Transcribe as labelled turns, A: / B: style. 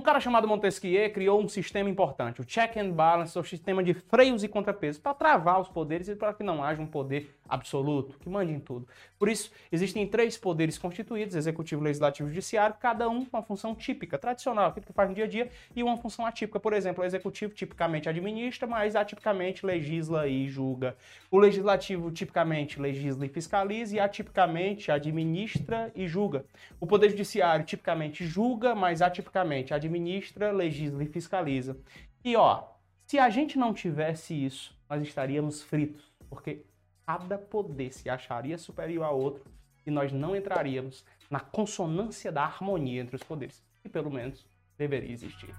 A: cara chamado Montesquieu criou um sistema importante, o check and balance, o sistema de freios e contrapesos, para travar os poderes e para que não haja um poder absoluto, que mande em tudo. Por isso, existem três poderes constituídos, executivo, legislativo e judiciário, cada um com uma função típica, tradicional, aquilo que faz no dia a dia, e uma função atípica. Por exemplo, o executivo tipicamente administra, mas atipicamente legisla e julga. O legislativo tipicamente legisla e fiscaliza, e atipicamente administra e julga. O poder judiciário tipicamente julga, mas atipicamente administra, legisla e fiscaliza. E ó, se a gente não tivesse isso, nós estaríamos fritos, porque cada poder se acharia superior ao outro e nós não entraríamos na consonância da harmonia entre os poderes, que pelo menos deveria existir.